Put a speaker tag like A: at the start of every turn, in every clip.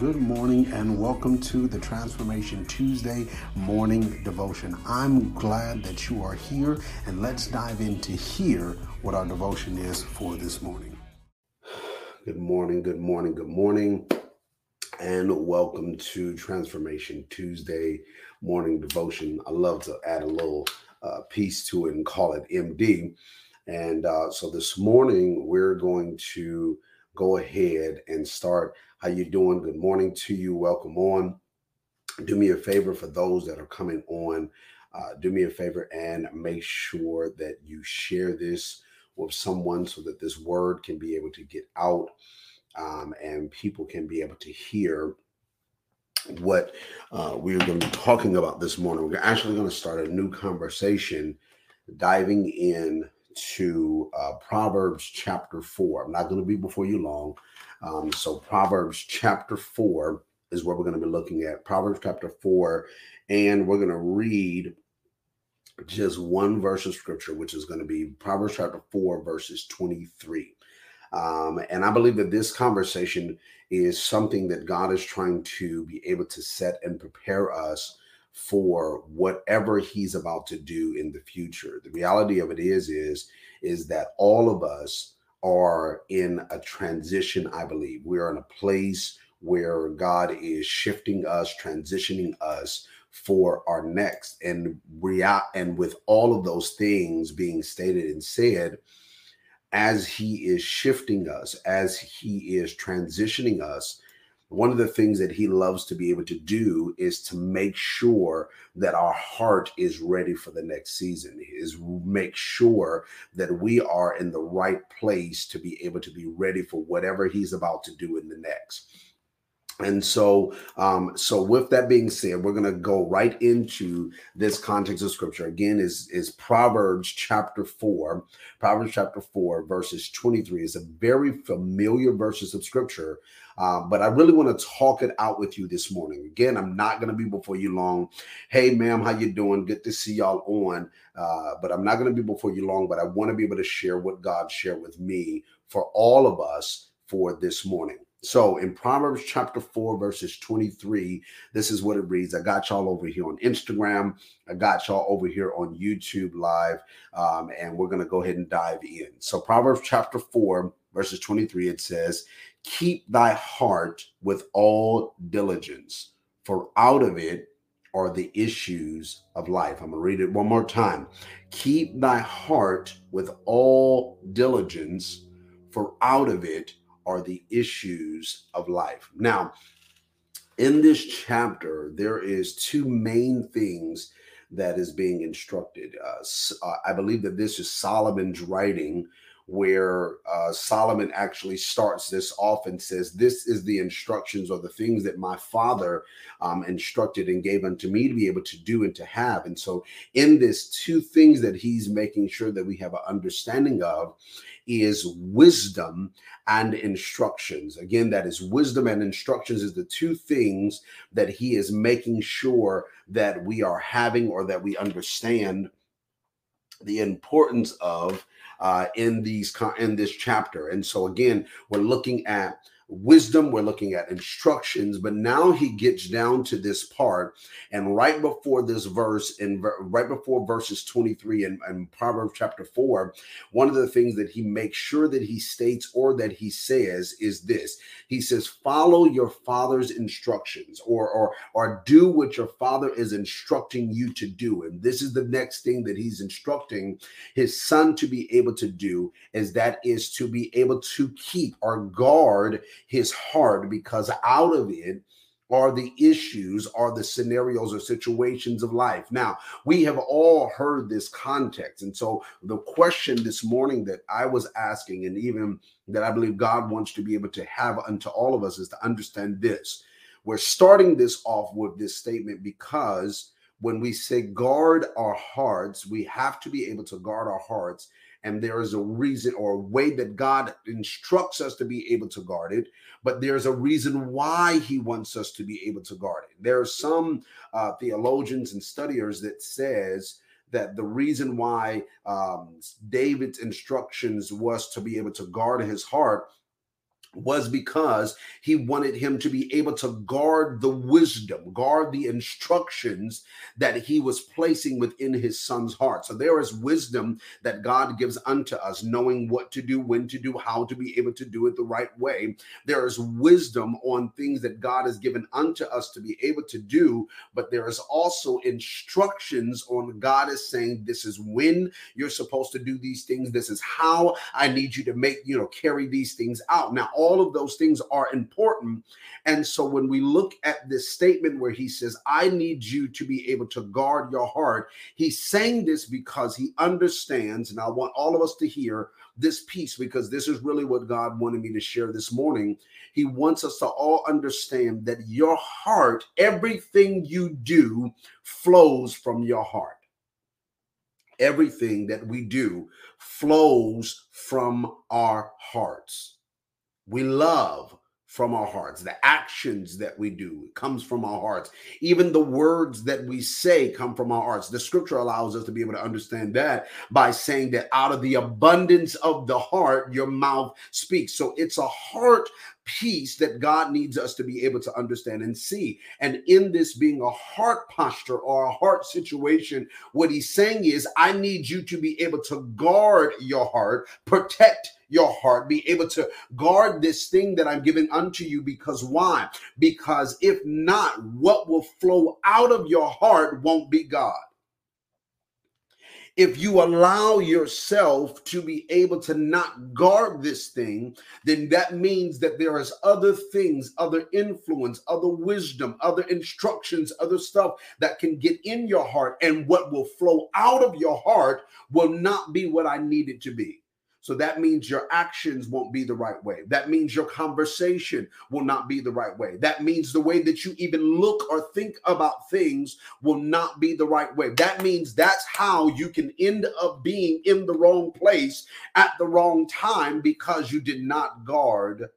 A: Good morning and welcome to the Transformation Tuesday morning devotion. I'm glad that you are here and let's dive in to hear what our devotion is for this morning. Good morning, good morning, good morning, and welcome to Transformation Tuesday morning devotion. I love to add a little uh, piece to it and call it MD. And uh, so this morning we're going to go ahead and start. How you doing? Good morning to you. Welcome on. Do me a favor for those that are coming on. Uh, do me a favor and make sure that you share this with someone so that this word can be able to get out um, and people can be able to hear what uh, we're going to be talking about this morning. We're actually going to start a new conversation diving in to uh, Proverbs chapter 4. I'm not going to be before you long. Um, so, Proverbs chapter 4 is what we're going to be looking at. Proverbs chapter 4, and we're going to read just one verse of scripture, which is going to be Proverbs chapter 4, verses 23. Um, and I believe that this conversation is something that God is trying to be able to set and prepare us for whatever he's about to do in the future. The reality of it is is is that all of us are in a transition, I believe. We're in a place where God is shifting us, transitioning us for our next. And we are, and with all of those things being stated and said, as he is shifting us, as he is transitioning us, one of the things that he loves to be able to do is to make sure that our heart is ready for the next season is make sure that we are in the right place to be able to be ready for whatever he's about to do in the next and so, um, so with that being said, we're going to go right into this context of scripture. Again, is is Proverbs chapter four. Proverbs chapter four, verses twenty three is a very familiar verses of scripture, uh, but I really want to talk it out with you this morning. Again, I'm not going to be before you long. Hey, ma'am, how you doing? Good to see y'all on. Uh, but I'm not going to be before you long. But I want to be able to share what God shared with me for all of us for this morning. So in Proverbs chapter 4, verses 23, this is what it reads. I got y'all over here on Instagram. I got y'all over here on YouTube live. Um, and we're going to go ahead and dive in. So Proverbs chapter 4, verses 23, it says, Keep thy heart with all diligence, for out of it are the issues of life. I'm going to read it one more time. Keep thy heart with all diligence, for out of it are the issues of life. Now, in this chapter, there is two main things that is being instructed. Uh, uh, I believe that this is Solomon's writing, where uh, Solomon actually starts this off and says, This is the instructions or the things that my father um, instructed and gave unto me to be able to do and to have. And so, in this, two things that he's making sure that we have an understanding of is wisdom and instructions. Again, that is wisdom and instructions is the two things that he is making sure that we are having or that we understand the importance of uh, in these in this chapter. And so again, we're looking at wisdom, we're looking at instructions, but now he gets down to this part. And right before this verse, and right before verses 23 and, and Proverbs chapter 4, one of the things that he makes sure that he states or that he says is this he says, Follow your father's instructions or, or, or do what your father is instructing you to do. And this is the next thing that he's instructing his son to be able to do, is that is to be able to keep or guard his heart because out of it are the issues, are the scenarios or situations of life. Now, we have all heard this context. And so the question this morning that I was asking, and even that I believe God wants to be able to have unto all of us, is to understand this. We're starting this off with this statement because when we say guard our hearts, we have to be able to guard our hearts and there is a reason or a way that God instructs us to be able to guard it, but there's a reason why He wants us to be able to guard it. There are some uh, theologians and studiers that says that the reason why um, David's instructions was to be able to guard his heart was because he wanted him to be able to guard the wisdom, guard the instructions that he was placing within his son's heart. So there is wisdom that God gives unto us, knowing what to do, when to do, how to be able to do it the right way. There is wisdom on things that God has given unto us to be able to do, but there is also instructions on God is saying, This is when you're supposed to do these things, this is how I need you to make, you know, carry these things out. Now, all of those things are important. And so when we look at this statement where he says, I need you to be able to guard your heart, he's saying this because he understands, and I want all of us to hear this piece because this is really what God wanted me to share this morning. He wants us to all understand that your heart, everything you do, flows from your heart. Everything that we do flows from our hearts. We love from our hearts. The actions that we do comes from our hearts. Even the words that we say come from our hearts. The scripture allows us to be able to understand that by saying that out of the abundance of the heart, your mouth speaks. So it's a heart piece that God needs us to be able to understand and see. And in this being a heart posture or a heart situation, what he's saying is, I need you to be able to guard your heart, protect your heart, be able to guard this thing that I'm giving unto you. Because why? Because if not, what will flow out of your heart won't be God if you allow yourself to be able to not guard this thing, then that means that there is other things, other influence, other wisdom, other instructions, other stuff that can get in your heart. And what will flow out of your heart will not be what I need it to be. So that means your actions won't be the right way. That means your conversation will not be the right way. That means the way that you even look or think about things will not be the right way. That means that's how you can end up being in the wrong place at the wrong time because you did not guard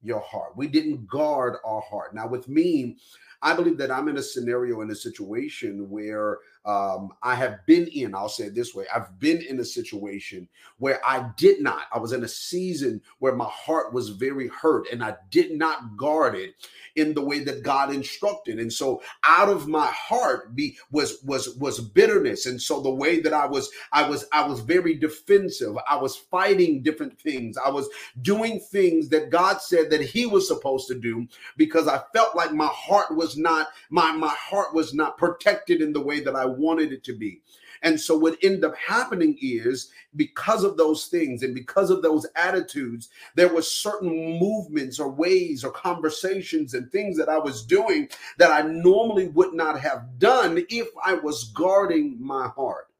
A: your heart. We didn't guard our heart. Now, with me, I believe that I'm in a scenario in a situation where um, I have been in, I'll say it this way I've been in a situation where I did not, I was in a season where my heart was very hurt and I did not guard it in the way that God instructed. And so out of my heart be was was was bitterness. And so the way that I was, I was, I was very defensive. I was fighting different things. I was doing things that God said that He was supposed to do because I felt like my heart was not, my my heart was not protected in the way that I wanted it to be. And so what ended up happening is because of those things and because of those attitudes, there were certain movements or ways or conversations and things that I was doing that I normally would not have done if I was guarding my heart.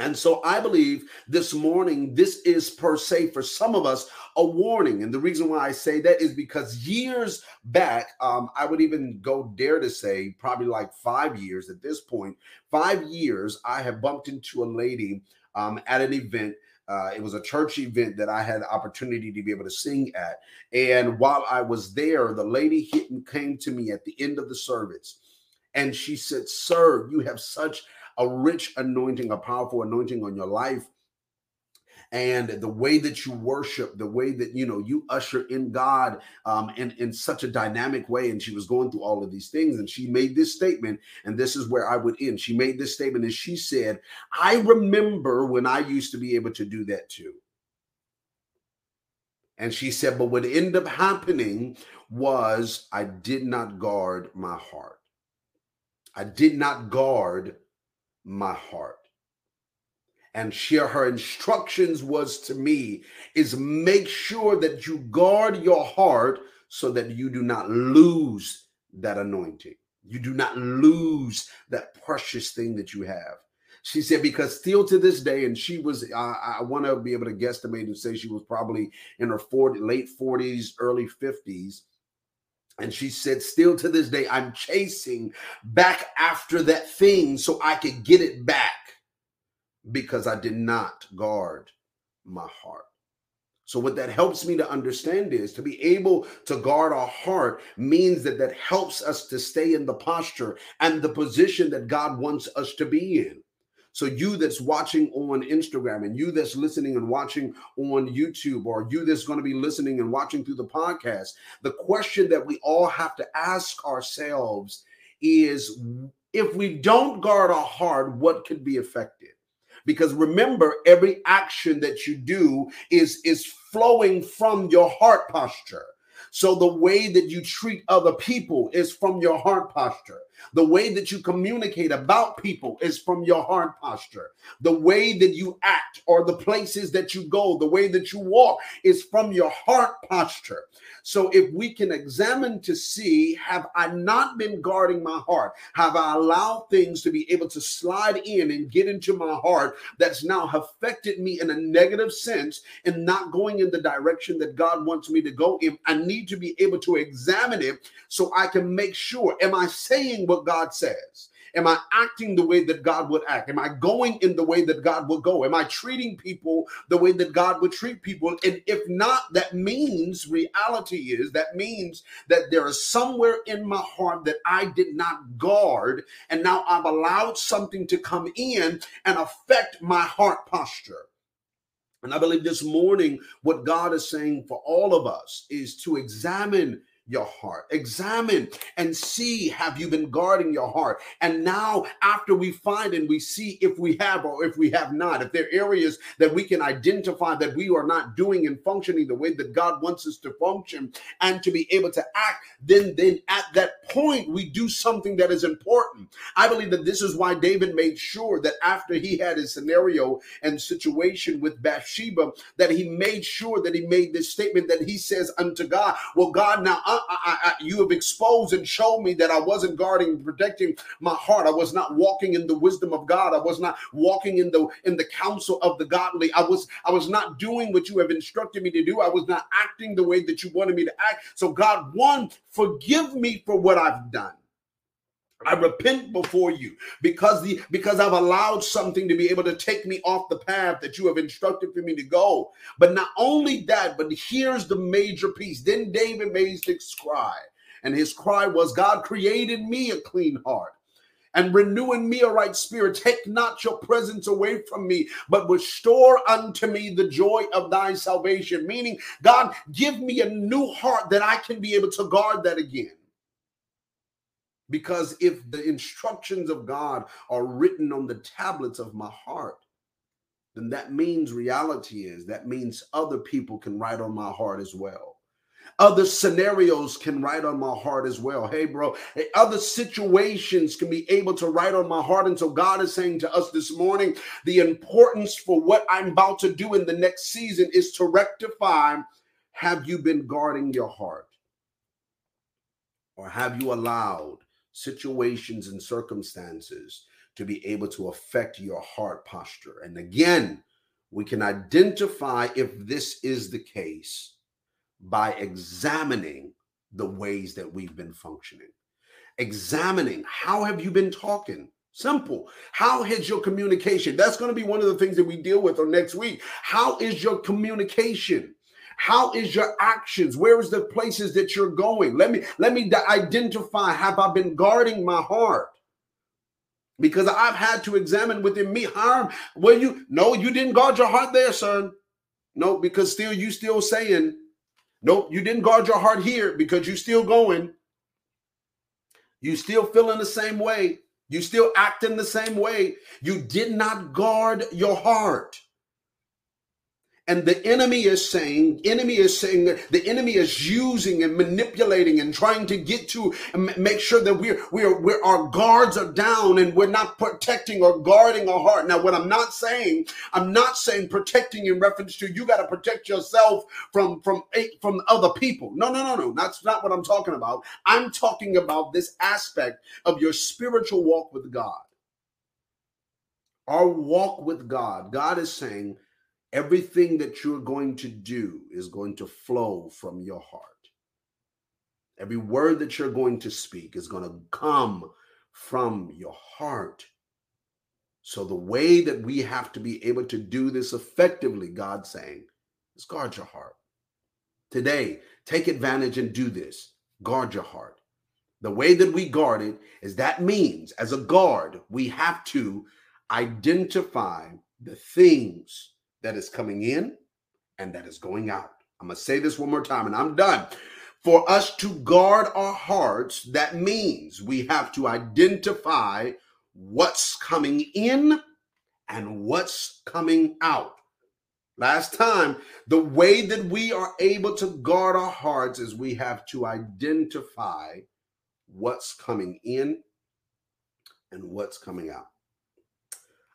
A: And so I believe this morning, this is per se for some of us a warning. And the reason why I say that is because years back, um, I would even go dare to say, probably like five years at this point, five years, I have bumped into a lady um, at an event. Uh, it was a church event that I had the opportunity to be able to sing at. And while I was there, the lady hit and came to me at the end of the service. And she said, Sir, you have such a rich anointing, a powerful anointing on your life and the way that you worship, the way that you know you usher in God um, in in such a dynamic way. And she was going through all of these things, and she made this statement, and this is where I would end. She made this statement, and she said, "I remember when I used to be able to do that too." And she said, "But what ended up happening was I did not guard my heart. I did not guard." my heart. And share her instructions was to me is make sure that you guard your heart so that you do not lose that anointing. You do not lose that precious thing that you have. She said, because still to this day, and she was, uh, I want to be able to guesstimate and say she was probably in her 40, late 40s, early 50s. And she said, still to this day, I'm chasing back after that thing so I could get it back because I did not guard my heart. So, what that helps me to understand is to be able to guard our heart means that that helps us to stay in the posture and the position that God wants us to be in. So, you that's watching on Instagram and you that's listening and watching on YouTube, or you that's going to be listening and watching through the podcast, the question that we all have to ask ourselves is if we don't guard our heart, what could be affected? Because remember, every action that you do is, is flowing from your heart posture. So the way that you treat other people is from your heart posture. The way that you communicate about people is from your heart posture. The way that you act or the places that you go, the way that you walk is from your heart posture. So if we can examine to see, have I not been guarding my heart? Have I allowed things to be able to slide in and get into my heart that's now affected me in a negative sense and not going in the direction that God wants me to go in? I need to be able to examine it so I can make sure, am I saying what God says? Am I acting the way that God would act? Am I going in the way that God would go? Am I treating people the way that God would treat people? And if not, that means reality is that means that there is somewhere in my heart that I did not guard. And now I've allowed something to come in and affect my heart posture. And I believe this morning, what God is saying for all of us is to examine your heart. Examine and see have you been guarding your heart. And now, after we find and we see if we have or if we have not, if there are areas that we can identify that we are not doing and functioning the way that God wants us to function and to be able to act, then then at that point we do something that is important. I believe that this is why David made sure that after he had his scenario and situation with Bathsheba, that he made sure that he made this statement that he says unto God, Well, God, now I I, you have exposed and shown me that I wasn't guarding and protecting my heart. I was not walking in the wisdom of God. I was not walking in the in the counsel of the godly. I was I was not doing what you have instructed me to do. I was not acting the way that you wanted me to act. So God, one, forgive me for what I've done. I repent before you because the because I've allowed something to be able to take me off the path that you have instructed for me to go. But not only that, but here's the major piece. Then David made his cry, and his cry was, God created me a clean heart and renewing me a right spirit. Take not your presence away from me, but restore unto me the joy of thy salvation. Meaning, God, give me a new heart that I can be able to guard that again. Because if the instructions of God are written on the tablets of my heart, then that means reality is that means other people can write on my heart as well. Other scenarios can write on my heart as well. Hey, bro, eh, other situations can be able to write on my heart. And so God is saying to us this morning the importance for what I'm about to do in the next season is to rectify have you been guarding your heart? Or have you allowed situations and circumstances to be able to affect your heart posture. And again, we can identify if this is the case by examining the ways that we've been functioning. Examining how have you been talking? Simple. How has your communication? That's going to be one of the things that we deal with on next week. How is your communication? How is your actions? Where is the places that you're going? Let me let me identify. Have I been guarding my heart? Because I've had to examine within me harm. Well, you no, you didn't guard your heart there, son. No, because still you still saying, nope, you didn't guard your heart here because you're still going. You still feeling the same way. You still acting the same way. You did not guard your heart. And the enemy is saying, enemy is saying that the enemy is using and manipulating and trying to get to make sure that we're, we're, we're, our guards are down and we're not protecting or guarding our heart. Now, what I'm not saying, I'm not saying protecting in reference to you got to protect yourself from, from, from other people. No, no, no, no. That's not what I'm talking about. I'm talking about this aspect of your spiritual walk with God. Our walk with God. God is saying, Everything that you're going to do is going to flow from your heart. Every word that you're going to speak is going to come from your heart. So, the way that we have to be able to do this effectively, God's saying, is guard your heart. Today, take advantage and do this. Guard your heart. The way that we guard it is that means, as a guard, we have to identify the things that is coming in and that is going out. I'm going to say this one more time and I'm done. For us to guard our hearts, that means we have to identify what's coming in and what's coming out. Last time, the way that we are able to guard our hearts is we have to identify what's coming in and what's coming out.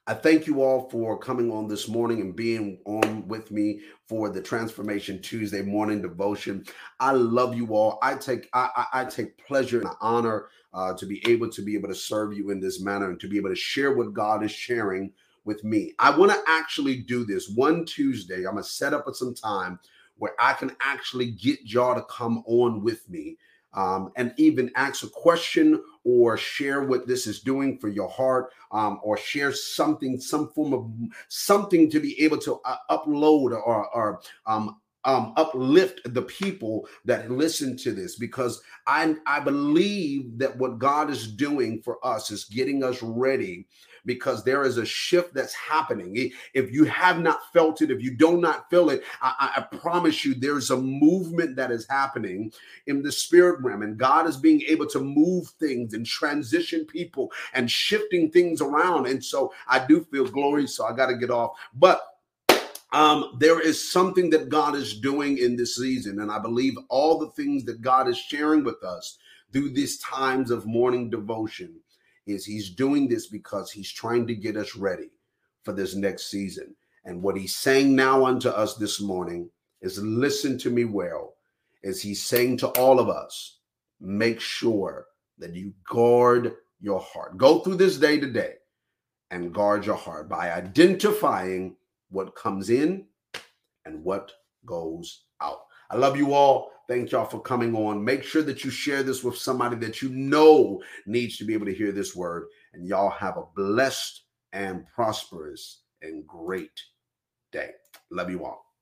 A: I thank you all for coming on this morning and being on with me for the Transformation Tuesday morning devotion. I love you all. I take I, I, take pleasure and honor uh, to be able to be able to serve you in this manner and to be able to share what God is sharing with me. I want to actually do this one Tuesday. I'm gonna set up some time where I can actually get y'all to come on with me um, and even ask a question or share what this is doing for your heart um, or share something, some form of something to be able to uh, upload or, or um, um, uplift the people that listen to this. Because I, I believe that what God is doing for us is getting us ready because there is a shift that's happening. If you have not felt it, if you do not feel it, I, I promise you there's a movement that is happening in the spirit realm, and God is being able to move things and transition people and shifting things around. And so I do feel glory, so I got to get off. But um, there is something that God is doing in this season, and I believe all the things that God is sharing with us through these times of morning devotion is he's doing this because he's trying to get us ready for this next season. And what he's saying now unto us this morning is listen to me well, as he's saying to all of us, make sure that you guard your heart. Go through this day to day and guard your heart by identifying what comes in and what goes out. I love you all. Thank y'all for coming on. Make sure that you share this with somebody that you know needs to be able to hear this word. And y'all have a blessed and prosperous and great day. Love you all.